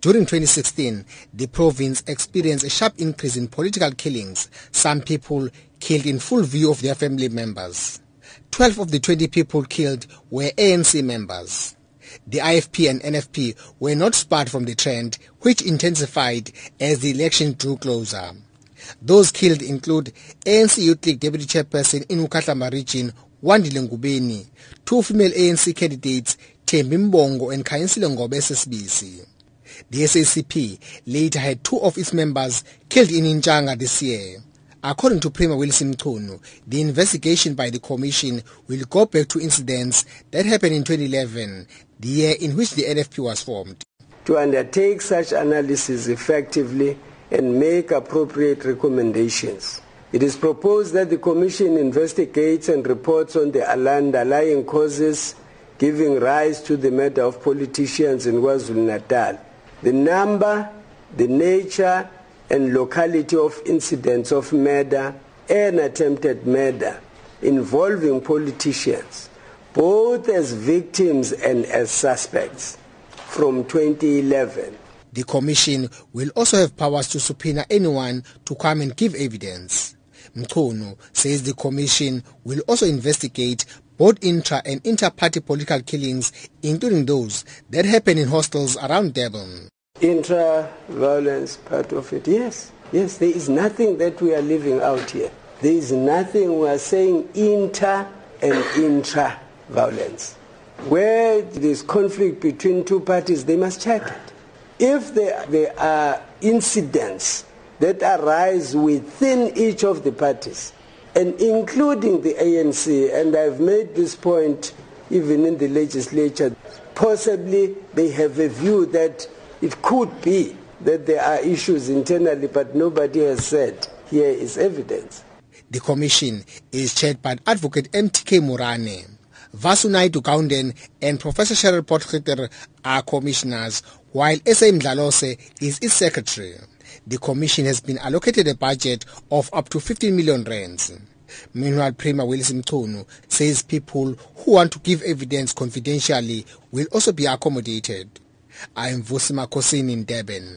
During 2016, the province experienced a sharp increase in political killings, some people killed in full view of their family members. 12 of the 20 people killed were ANC members. The IFP and NFP were not spared from the trend, which intensified as the election drew closer. Those killed include ANC Youth League Deputy Chairperson in Ukhahlamba region, Wandile Ngubeni, two female ANC candidates, Thembi Mbongo and Khanyisile Ngobe SSBC. The SACP later had two of its members killed in Inchanga this year. According to Premier Willis Mchunu, the investigation by the Commission will go back to incidents that happened in 2011, the year in which the NFP was formed. To undertake such analysis effectively and make appropriate recommendations. It is proposed that the Commission investigates and reports on the underlying causes giving rise to the murder of politicians in KwaZulu-Natal. The number, the nature, and locality of incidents of murder and attempted murder involving politicians, both as victims and as suspects, from 2011. The Commission will also have powers to subpoena anyone to come and give evidence. Mchunu says the Commission will also investigate both intra and inter-party political killings, including those that happen in hostels around Durban. Intra-violence part of it, yes. Yes, there is nothing that we are leaving out here. There is nothing we are saying inter and intra-violence. Where there is conflict between two parties, they must check it. If there, there are incidents that arise within each of the parties, and including the ANC, and I've made this point even in the legislature, possibly they have a view that it could be that there are issues internally, but nobody has said here is evidence. The commission is chaired by Advocate MTK Moerane. Vasunai Naidu Gounden and Professor Cheryl Potgieter are commissioners, while S.A. Mdlalose is its secretary. The commission has been allocated a budget of up to 15 million rands. Meanwhile, Premier Willis Mchunu says people who want to give evidence confidentially will also be accommodated. I am Vusi Makhosini in Durban.